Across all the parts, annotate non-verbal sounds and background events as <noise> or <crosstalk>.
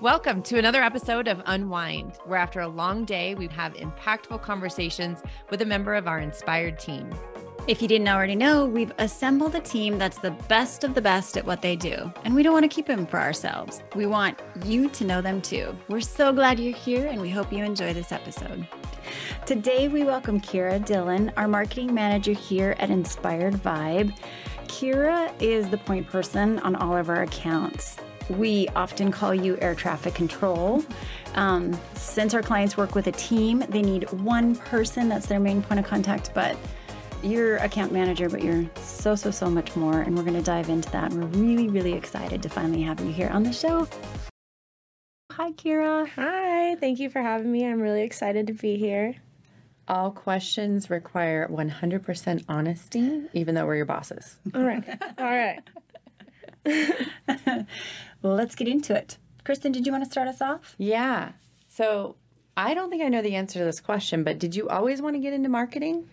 Welcome to another episode of unWined, where after a long day, we have impactful conversations with a member of our inspired team. If you didn't already know, we've assembled a team that's the best of the best at what they do. And we don't want to keep them for ourselves. We want you to know them too. We're so glad you're here and we hope you enjoy this episode. Today, we welcome Kiera Dillon, our marketing manager here at Inspired Vibe. Kiera is the point person on all of our accounts. We often call you air traffic control. Um, since our clients work with a team, they need one person that's their main point of contact, but you're account manager, but you're so, so, so much more. And we're going to dive into that. And we're really, really excited to finally have you here on the show. Hi, Kiera. Hi, thank you for having me. I'm really excited to be here. All questions require 100% honesty, even though we're your bosses. All right. All right. <laughs> well, let's get into it. Kristen, did you want to start us off? Yeah. So I don't think I know the answer to this question, but did you always want to get into marketing?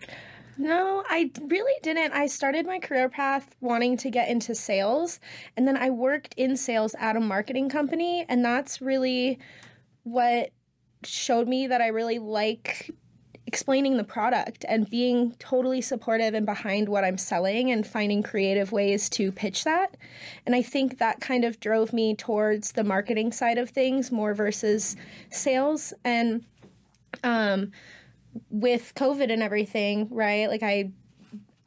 No, I really didn't. I started my career path wanting to get into sales, and then I worked in sales at a marketing company, and that's really what showed me that I really like explaining the product and being totally supportive and behind what I'm selling and finding creative ways to pitch that. And I think that kind of drove me towards the marketing side of things more versus sales. And um, with COVID and everything, right? Like I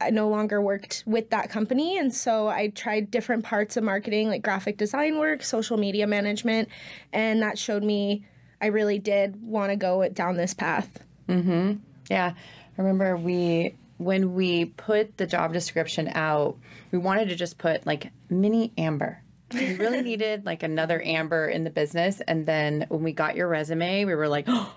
I no longer worked with that company. And so I tried different parts of marketing, like graphic design work, social media management. And that showed me I really did want to go down this path. Mm-hmm. Yeah. I remember we when we put the job description out, we wanted to just put like mini Amber. We really <laughs> needed like another Amber in the business. And then when we got your resume, we were like, oh,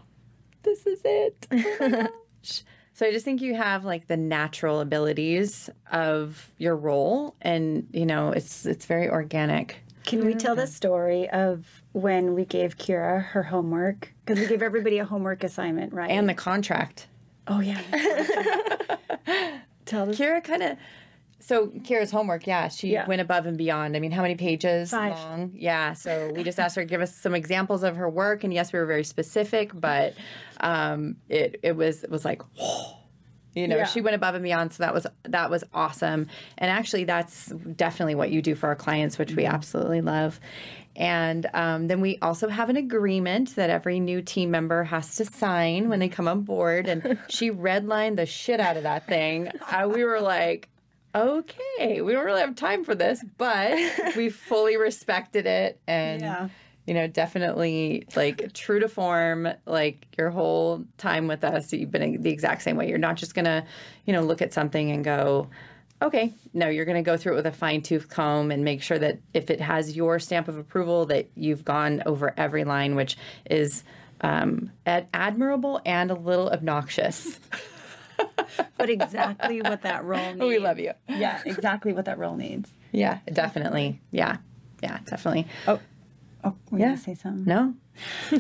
this is it. Oh <laughs> so I just think you have like the natural abilities of your role and you know, it's it's very organic. Can we tell the story of when we gave Kiera her homework? Because we gave everybody a homework assignment, right? And the contract. Oh yeah. <laughs> tell the Kiera kind of so Kiera's homework, yeah, she yeah. went above and beyond. I mean, how many pages Five. long? Yeah. So we just asked her to give us some examples of her work, and yes, we were very specific, but um, it it was it was like, whoa, you know, yeah. she went above and beyond. So that was that was awesome. And actually, that's definitely what you do for our clients, which we mm-hmm. absolutely love. And um, then we also have an agreement that every new team member has to sign when they come on board. And <laughs> she redlined the shit out of that thing. Uh, we were like, okay, we don't really have time for this, but we fully respected it and yeah. You know, definitely like true to form, like your whole time with us, you've been the exact same way. You're not just gonna, you know, look at something and go, okay, no, you're gonna go through it with a fine tooth comb and make sure that if it has your stamp of approval that you've gone over every line, which is um, admirable and a little obnoxious. <laughs> but exactly what that role <laughs> needs. We love you. Yeah, exactly what that role needs. Yeah, definitely. Yeah, yeah, definitely. Oh, oh, we yeah. say something. No. <laughs>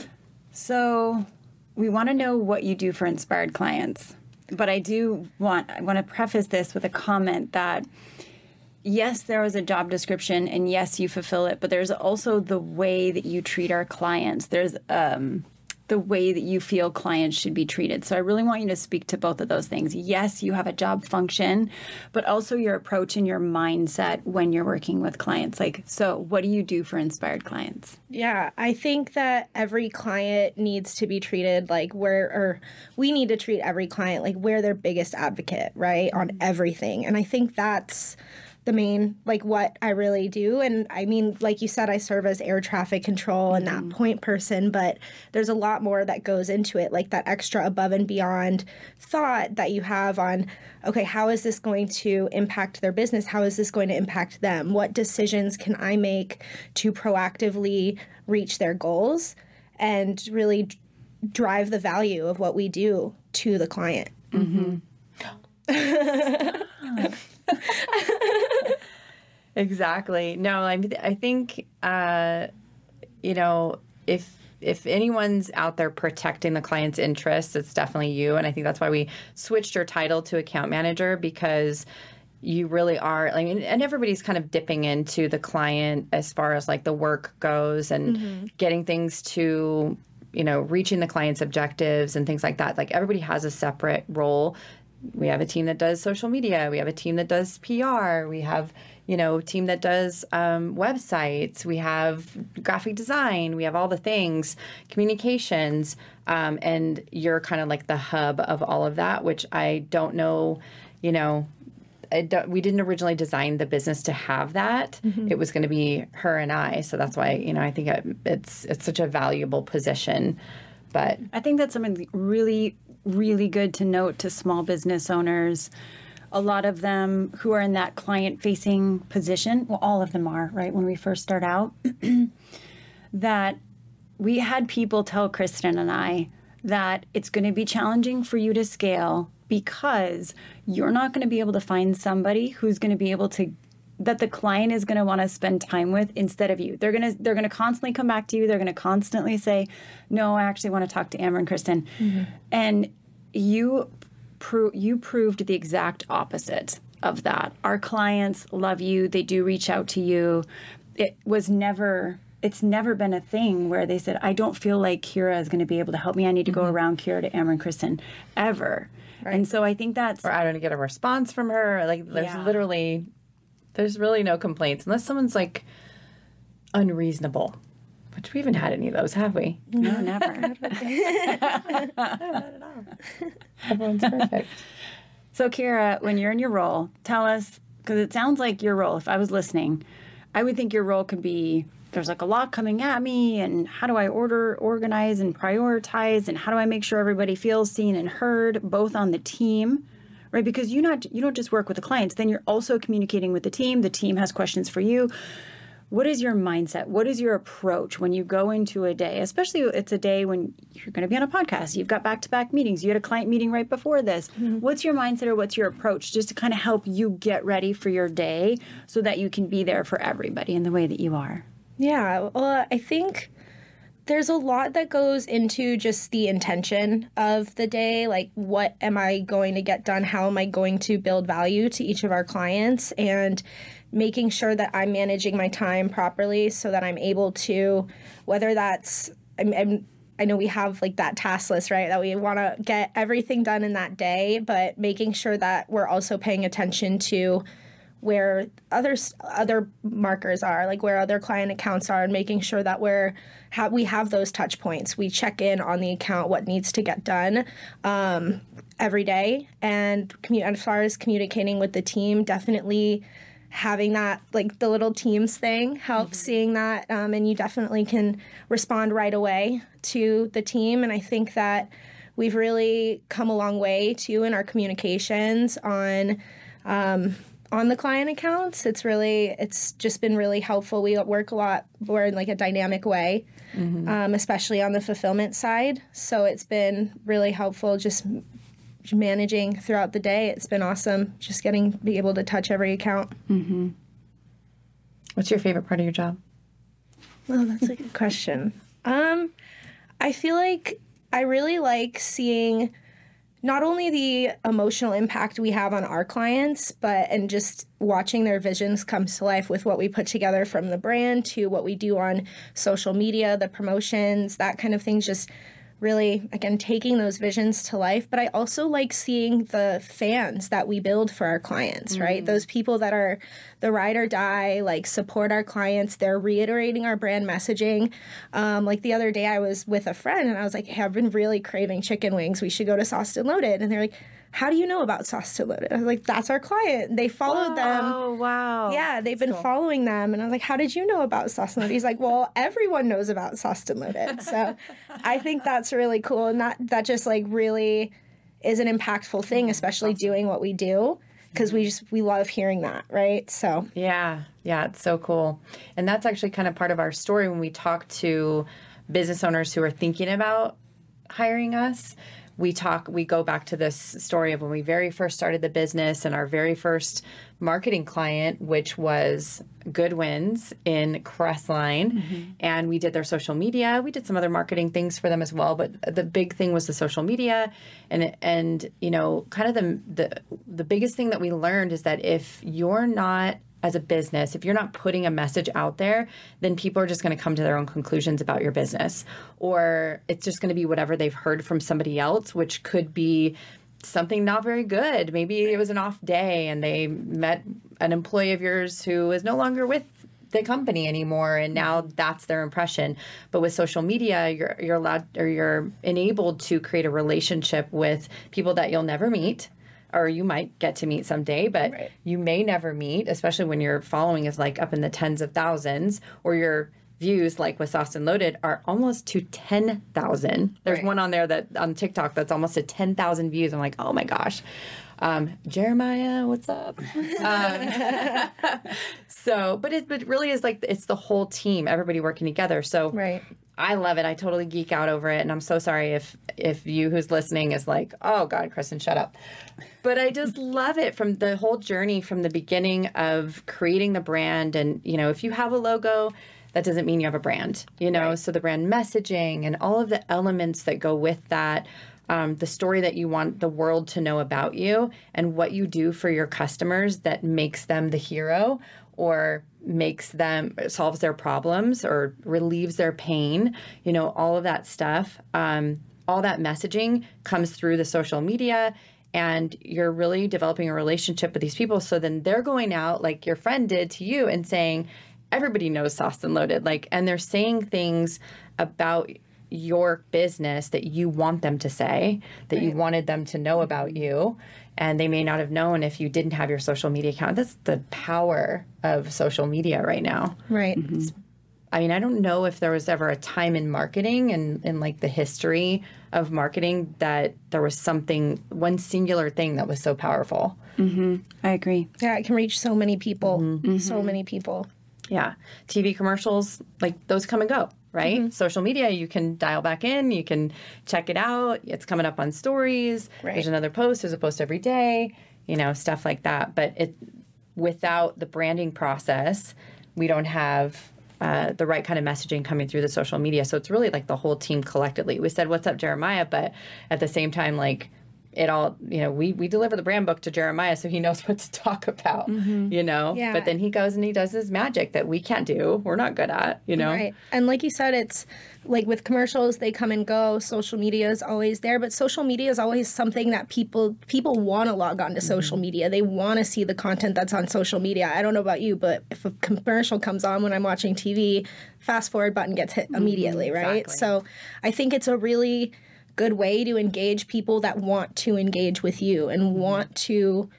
so, we want to know what you do for inspired clients, but I do want I want to preface this with a comment that yes, there was a job description, and yes, you fulfill it, but there's also the way that you treat our clients. There's um, the way that you feel clients should be treated. So I really want you to speak to both of those things. Yes, you have a job function, but also your approach and your mindset when you're working with clients. Like, so what do you do for inspired clients? Yeah, I think that every client needs to be treated like where, or we need to treat every client like we're their biggest advocate, right, on mm-hmm. everything. And I think that's the main like what I really do. And I mean, like you said, I serve as air traffic control and mm-hmm. that point person, but there's a lot more that goes into it, like that extra above and beyond thought that you have on, okay, how is this going to impact their business? How is this going to impact them? What decisions can I make to proactively reach their goals and really drive the value of what we do to the client? Mm-hmm. <laughs> exactly. No, I I think uh, you know if if anyone's out there protecting the client's interests, it's definitely you. And I think that's why we switched your title to account manager because you really are like and everybody's kind of dipping into the client as far as like the work goes and mm-hmm. getting things to you know reaching the client's objectives and things like that like everybody has a separate role we have a team that does social media we have a team that does pr we have you know team that does um, websites we have graphic design we have all the things communications um, and you're kind of like the hub of all of that which i don't know you know we didn't originally design the business to have that. Mm-hmm. It was going to be her and I, so that's why you know I think it, it's it's such a valuable position. But I think that's something really really good to note to small business owners. A lot of them who are in that client facing position, well, all of them are, right? When we first start out, <clears throat> that we had people tell Kristen and I that it's going to be challenging for you to scale because you're not going to be able to find somebody who's going to be able to that the client is going to want to spend time with instead of you. They're going to they're going to constantly come back to you. They're going to constantly say, "No, I actually want to talk to Amber and Kristen." Mm-hmm. And you pro- you proved the exact opposite of that. Our clients love you. They do reach out to you. It was never it's never been a thing where they said, I don't feel like Kiera is going to be able to help me. I need to mm-hmm. go around Kiera to Amber and Kristen ever. Right. And so I think that's or I don't get a response from her. Like there's yeah. literally there's really no complaints unless someone's like unreasonable. Which we haven't had any of those, have we? No, never. <laughs> not at all. <laughs> Everyone's perfect. So, Kiera, when you're in your role, tell us because it sounds like your role. If I was listening, I would think your role could be there's like a lot coming at me and how do i order organize and prioritize and how do i make sure everybody feels seen and heard both on the team right because you not you don't just work with the clients then you're also communicating with the team the team has questions for you what is your mindset what is your approach when you go into a day especially it's a day when you're going to be on a podcast you've got back-to-back meetings you had a client meeting right before this mm-hmm. what's your mindset or what's your approach just to kind of help you get ready for your day so that you can be there for everybody in the way that you are yeah, well, I think there's a lot that goes into just the intention of the day. Like, what am I going to get done? How am I going to build value to each of our clients? And making sure that I'm managing my time properly so that I'm able to, whether that's, I'm, I'm I know we have like that task list, right? That we want to get everything done in that day, but making sure that we're also paying attention to where other other markers are, like where other client accounts are, and making sure that we're ha- we have those touch points. We check in on the account, what needs to get done um, every day, and commu- as far as communicating with the team, definitely having that like the little teams thing helps mm-hmm. seeing that um, and you definitely can respond right away to the team and i think that we've really come a long way too in our communications on um, on the client accounts. It's really, it's just been really helpful. We work a lot more in like a dynamic way, mm-hmm. um, especially on the fulfillment side. So it's been really helpful just managing throughout the day. It's been awesome just getting, be able to touch every account. Mm-hmm. What's your favorite part of your job? Well, that's a good question. Um, I feel like I really like seeing not only the emotional impact we have on our clients, but and just watching their visions come to life with what we put together from the brand to what we do on social media, the promotions, that kind of things just really again taking those visions to life but i also like seeing the fans that we build for our clients mm. right those people that are the ride or die like support our clients they're reiterating our brand messaging. Um, like the other day i was with a friend and i was like hey i've been really craving chicken wings. We should go to sauced and loaded. And they're like how do you know about and Loaded? I was like, that's our client. They followed them. Oh, wow. Yeah, they've that's been cool. following them. And I was like, how did you know about and Loaded? He's like, well, everyone knows about and Loaded. So I think that's really cool. And that, that just like really is an impactful thing, mm, especially awesome. doing what we do because we just we love hearing that right so yeah yeah it's so cool and that's actually kind of part of our story when we talk to business owners who are thinking about hiring us we talk we go back to this story of when we very first started the business and our very first marketing client which was goodwins in crestline. Mm-hmm. and we did their social media. We did some other marketing things for them as well but the big thing was the social media. And and you know kind of the the, the biggest thing that we learned is that if you're not as a business, if you're not putting a message out there, then people are just going to come to their own conclusions about your business. Or it's just going to be whatever they've heard from somebody else, which could be something not very good. Maybe it was an off day and they met an employee of yours who is no longer with the company anymore and now that's their impression but with social media you're you're allowed or you're enabled to create a relationship with people that you'll never meet or you might get to meet someday, but right. you may never meet, especially when your following is like up in the tens of thousands or your views like with Sauced and Loaded are almost to 10,000. There's right. one on there that on TikTok that's almost to 10,000 views. I'm like, "Oh my gosh." Um, Jeremiah, what's up? <laughs> um, <laughs> so, but it, it really is like it's the whole team, everybody working together. So, right. I love it. I totally geek out over it, and I'm so sorry if if you who's listening is like, "Oh God, Kristen, shut up." But I just <laughs> love it from the whole journey from the beginning of creating the brand, and you know, if you have a logo, that doesn't mean you have a brand. You know, right. so the brand messaging and all of the elements that go with that. Um, the story that you want the world to know about you and what you do for your customers that makes them the hero or makes them solves their problems or relieves their pain you know all of that stuff um, all that messaging comes through the social media and you're really developing a relationship with these people. So then they're going out like your friend did to you and saying everybody knows sauced and loaded like and they're saying things about your business that you want them to say that right. you wanted them to know about you and they may not have known if you didn't have your social media account. That's the power of social media right now. Right. Mm-hmm. I mean, I don't know if there was ever a time in marketing and in like the history of marketing that there was something, one singular thing that was so powerful. Mm-hmm. I agree. Yeah, it can reach so many people. Mm-hmm. So many people. Yeah. TV commercials, like those come and go right? Mm-hmm. Social media, you can dial back in, you can check it out. It's coming up on stories. Right. There's another post, there's a post every day, you know, stuff like that. But it without the branding process, we don't have uh, the right kind of messaging coming through the social media. So it's really like the whole team collectively. We said, "What's up, Jeremiah?" But at the same time, like it all you know we we deliver the brand book to jeremiah so he knows <laughs> what to talk about mm-hmm. you know yeah. but then he goes and he does his magic that we can't do we're not good at you know right and like you said it's like with commercials they come and go social media is always there but social media is always something that people people want to log on to mm-hmm. social media they want to see the content that's on social media i don't know about you but if a commercial comes on when i'm watching tv fast forward button gets hit mm-hmm. immediately mm-hmm, right exactly. so i think it's a really good way to engage people that want to engage with you and mm-hmm. want to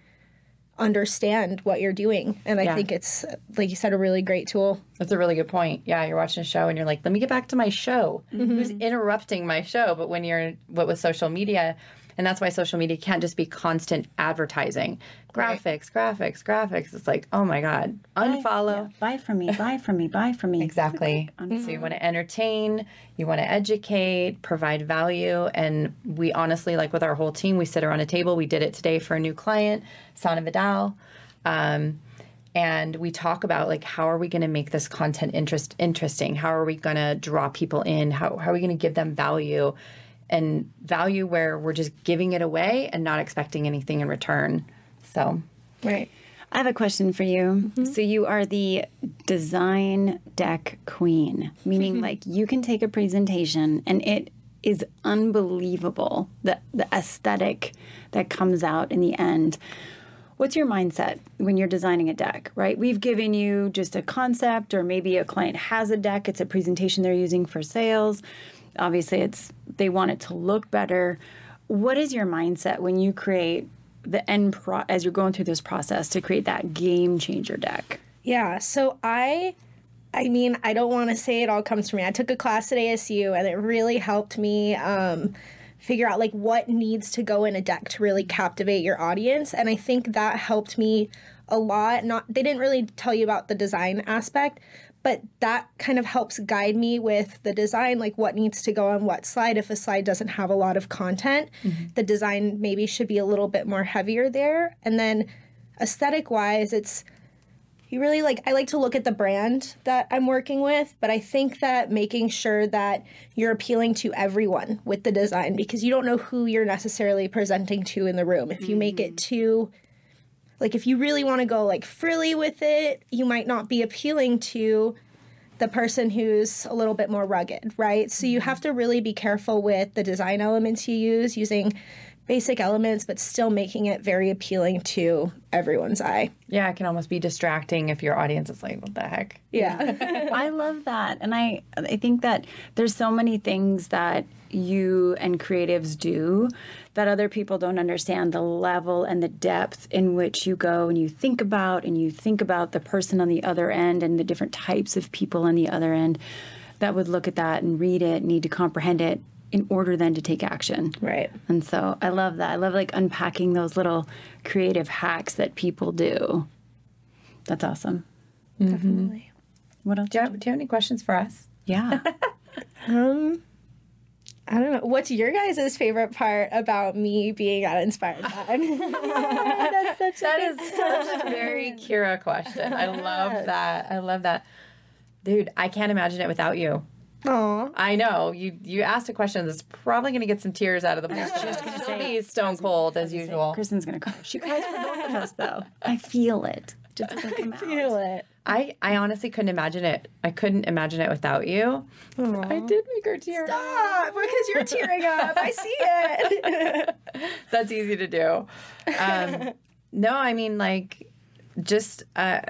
understand what you're doing. And I yeah. think it's, like you said, a really great tool. That's a really good point. Yeah, you're watching a show and you're like, let me get back to my show. Mm-hmm. Who's interrupting my show? But when you're, what with social media, and that's why social media can't just be constant advertising. Graphics, right. graphics, graphics. It's like, oh my God, unfollow. Yeah. Buy from me, buy from me, buy from me. <laughs> Exactly. Mm-hmm. So you want to entertain, you want to educate, provide value. And we honestly, like with our whole team, we sit around a table. We did it today for a new client, Sana Vidal. Um, and we talk about like how are we going to make this content interest interesting how are we going to draw people in how, how are we going to give them value and value where we're just giving it away and not expecting anything in return. So, right. I have a question for you. Mm-hmm. So you are the design deck queen, meaning mm-hmm. like you can take a presentation and it is unbelievable the the aesthetic that comes out in the end. What's your mindset when you're designing a deck, right? We've given you just a concept or maybe a client has a deck, it's a presentation they're using for sales obviously it's they want it to look better. What is your mindset when you create the end pro as you're going through this process to create that game changer deck? Yeah so i i mean i don't want to say it all comes from me. I took a class at asu and it really helped me um, figure out like what needs to go in a deck to really captivate your audience and i think that helped me a lot. Not they didn't really tell you about the design aspect but that kind of helps guide me with the design like what needs to go on what slide. If a slide doesn't have a lot of content mm-hmm. the design maybe should be a little bit more heavier there. And then aesthetic wise it's you really like i like to look at the brand that i'm working with but i think that making sure that you're appealing to everyone with the design because you don't know who you're necessarily presenting to in the room. If you make it mm. too like if you really want to go like frilly with it you might not be appealing to the person who's a little bit more rugged right so you have to really be careful with the design elements you use using basic elements but still making it very appealing to everyone's eye Yeah, it can almost be distracting if your audience is like, what the heck? yeah <laughs> I love that. And I I think that there's so many things that you and creatives do that other people don't understand the level and the depth in which you go and you think about and you think about the person on the other end and the different types of people on the other end that would look at that and read it, need to comprehend it in order then to take action. right And so I love that. I love like unpacking those little creative hacks that people do. That's awesome. definitely What else? Do you, have, do you have any questions for us? Yeah. <laughs> um I don't know. What's your guys' favorite part about me being at Inspired <laughs> Pod? <laughs> That is such a very Kiera question. I love that. I love that. Dude, I can't imagine it without you. Aw. I know you. You asked a question that's probably going to get some tears out of the blue. Just going to be stone cold as usual. Kristen's gonna cry. She cries for both of us, though. <laughs> I feel it. Just come out. Feel it. I I honestly couldn't imagine it. I couldn't imagine it without you. I did make her tear. Up. Stop, because you're tearing up. I see it. <laughs> That's easy to do. Um, <laughs> no, I mean like just uh,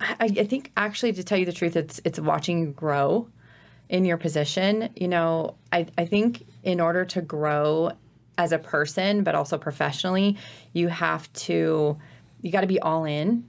I, I think actually to tell you the truth, it's it's watching you grow in your position. You know, I I think in order to grow as a person, but also professionally, you have to you got to be all in.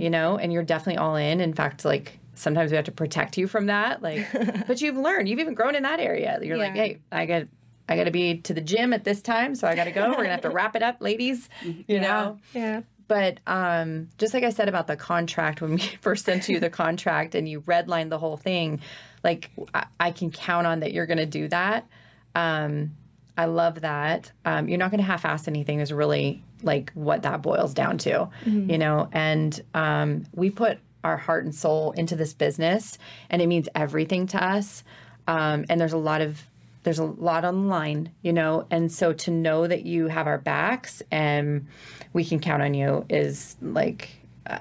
You know, and you're definitely all in. In fact, like. Sometimes we have to protect you from that, like, <laughs> but you've learned. You've even grown in that area. You're like, hey, I got, I got to be to the gym at this time, so I got to go. We're gonna have to wrap it up, ladies. You know. yeah. But um, just like I said about the contract, when we <laughs> first sent you the contract and you redlined the whole thing, like I, I can count on that you're going to do that. Um, I love that. Um, you're not going to half-ass anything. Is really like what that boils down to, you know. And um, we put our heart and soul into this business, and it means everything to us. Um, and there's a lot of there's a lot on the line, you know, and so to know that you have our backs and we can count on you is like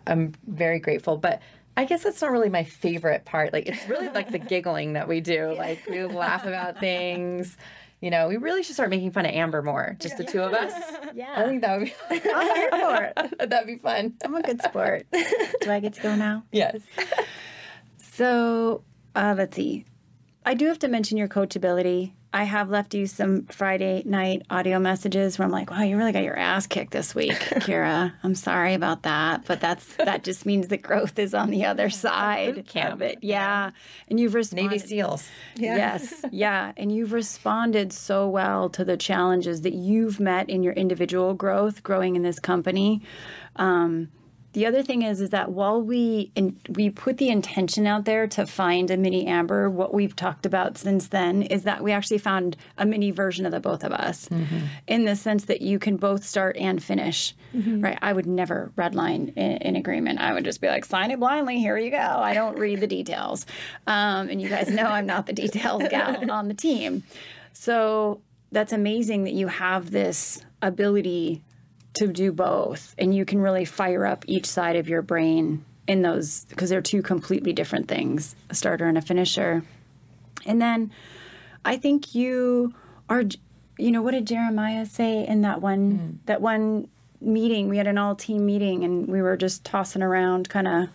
I'm very grateful. But I guess that's not really my favorite part. Like it's really like the <laughs> giggling that we do. Like we laugh about things. You know, we really should start making fun of Amber more, just the two of us. <laughs> Yeah. I think that would be <laughs> I'm here <laughs> for it. that'd be fun. I'm a good sport. Do I get to go now? Yes. So uh, let's see. I do have to mention your coachability. I have left you some Friday night audio messages where I'm like, "Wow, you really got your ass kicked this week, <laughs> Kiera. I'm sorry about that, but that's that just means the growth is on the other side camp. of it. Yeah, and you've responded. Navy SEALs. Yes, <laughs> yeah. And you've responded so well to the challenges that you've met in your individual growth, growing in this company. Um, the other thing is, is that while we in, we put the intention out there to find a mini Amber, what we've talked about since then is that we actually found a mini version of the both of us, in the sense that you can both start and finish. Right? I would never redline in, in agreement. I would just be like, sign it blindly. Here you go. I don't read the details, um, and you guys know I'm not the details gal <laughs> on the team. So that's amazing that you have this ability to do both and you can really fire up each side of your brain in those because they're two completely different things a starter and a finisher and then i think you are you know what did jeremiah say in that one hmm. that one meeting we had an all team meeting and we were just tossing around kind of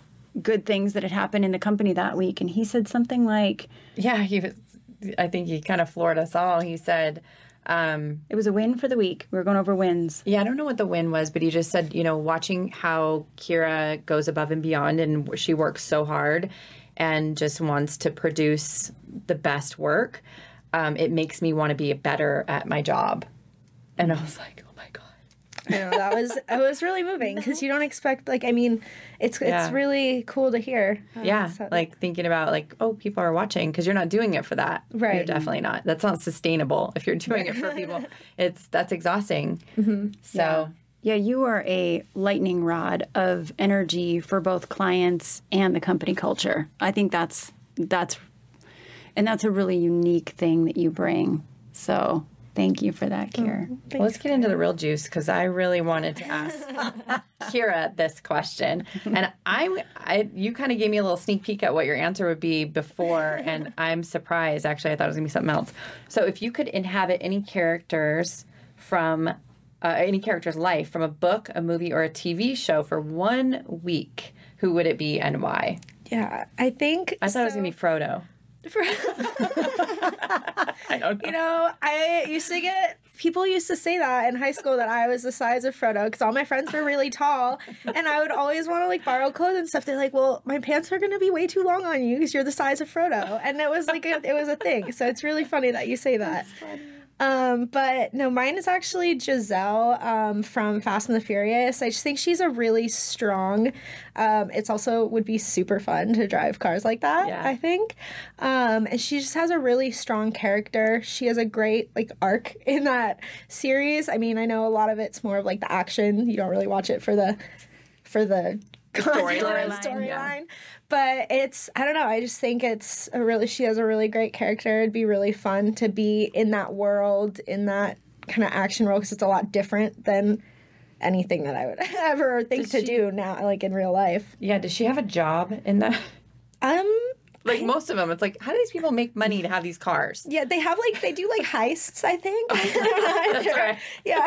good things that had happened in the company that week and he said something like Yeah, he was. I think he kind of floored us all. He said, um, it was a win for the week we were going over wins Yeah, I don't know what the win was, but he just said, you know, watching how Kiera goes above and beyond and she works so hard and just wants to produce the best work, um, it makes me want to be better at my job. And I was like. You know that was it was really moving because you don't expect like I mean, it's Yeah. it's really cool to hear. Uh, Yeah, so- like thinking about like, oh, people are watching because you're not doing it for that. right You're Right. definitely not. That's not sustainable. If you're doing it for people, <laughs> it's that's exhausting. So Yeah, you are a lightning rod of energy for both clients and the company culture. I think that's that's and that's a really unique thing that you bring. So, thank you for that, Kier. well, let's get into the real juice because I really wanted to ask <laughs> Kiera this question, and I, I you kind of gave me a little sneak peek at what your answer would be before, and <laughs> I'm surprised. Actually, I thought it was gonna be something else. So, if you could inhabit any characters from uh, any character's life from a book, a movie, or a TV show for one week, who would it be and why? yeah, I think I thought it was gonna be Frodo. <laughs> I don't know. You know, I used to get people used to say that in high school that I was the size of Frodo because all my friends were really tall, and I would always want to like borrow clothes and stuff. They're like, "Well, my pants are gonna be way too long on you because you're the size of Frodo," and it was like a, it was a thing. So it's really funny that you say that. Um, but no, mine is actually Gisele um, from Fast and the Furious. I just think she's a really strong. Um, it's also would be super fun to drive cars like that. Yeah. I think, um, and she just has a really strong character. She has a great like arc in that series. I mean, I know a lot of it's more of like the action. You don't really watch it for the for the <laughs> storyline, storyline. yeah. But it's I don't know. I just think it's a really she has a really great character. It'd be really fun to be in that world in that kind of action role because it's a lot different than anything that I would <laughs> ever think to do now, like in real life. Yeah, does she have a job in that? Um. Like most of them, it's like, how do these people make money to have these cars? Yeah, they have like they do like heists. I think. <laughs> That's right. Yeah,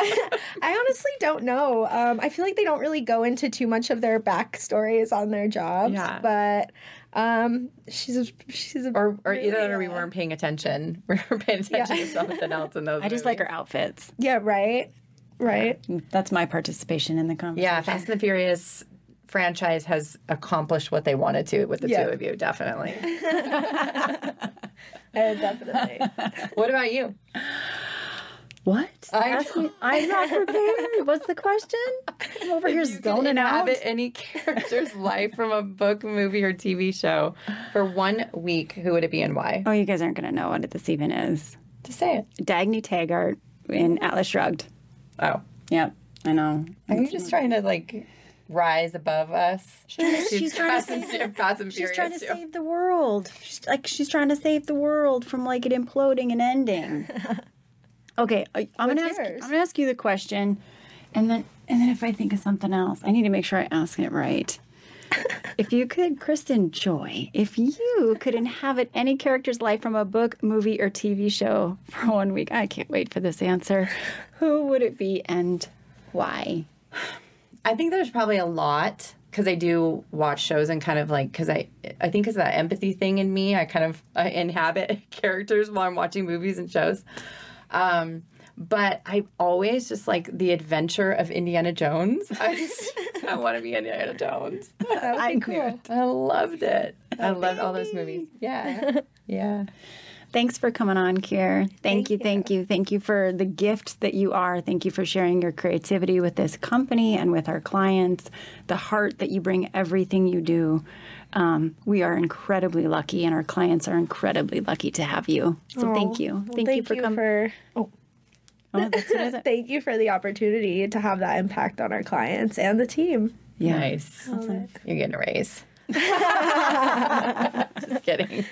I honestly don't know. Um, I feel like they don't really go into too much of their backstories on their jobs. Yeah. But um, she's a, she's a Or, or really, either that or we weren't paying attention. <laughs> We were paying attention to something else in those. I just like her outfits. Yeah. Right. Right. That's my participation in the conversation. Yeah, Fast and the Furious franchise has accomplished what they wanted to with the Yeah. two of you, definitely. Uh, <laughs> definitely. what about you? What? I Ask know. me- I'm not prepared. What's the question? I'm over here You could zoning out. inhabit any <laughs> character's life from a book, movie, or TV show for one week, who would it be and why? Oh, you guys aren't going to know what this even is. Just say it. Dagny Taggart in Atlas Shrugged. Oh. Yep, I know. Are you just trying to like rise above us? she's trying to save- Fast and She's trying to too. save the world. She's like she's trying to save the world from like it imploding and ending. okay, I, I'm gonna ask. I'm gonna ask you the question, and then and then if I think of something else, I need to make sure I ask it right. if you could, Kristen Joy, if you could inhabit any character's life from a book, movie, or TV show for one week, I can't wait for this answer. Who would it be and why? I think there's probably a lot because I do watch shows and kind of like because I I think it's that empathy thing in me. I kind of I inhabit <laughs> characters while I'm watching movies and shows. Um, but I always just like the adventure of Indiana Jones. <laughs> I just I want to be Indiana Jones. <laughs> That would I be knew cool. I loved it. I loved all those movies. Yeah, yeah. Thanks for coming on, Kier. Thank, you, thank you, thank you for the gift that you are. Thank you for sharing your creativity with this company and with our clients, the heart that you bring everything you do. Um, we are incredibly lucky, and our clients are incredibly lucky to have you. So thank you. Well, thank, you for coming. for oh, oh, that's what is <laughs> thank you for the opportunity to have that impact on our clients and the team. Yeah. Nice. You're getting a raise. <laughs> <laughs> Just kidding.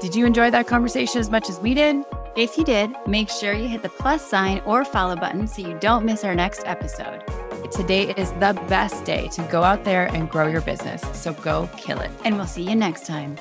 Did you enjoy that conversation as much as we did? If you did, make sure you hit the plus sign or follow button so you don't miss our next episode. Today is the best day to go out there and grow your business. So go kill it. And we'll see you next time.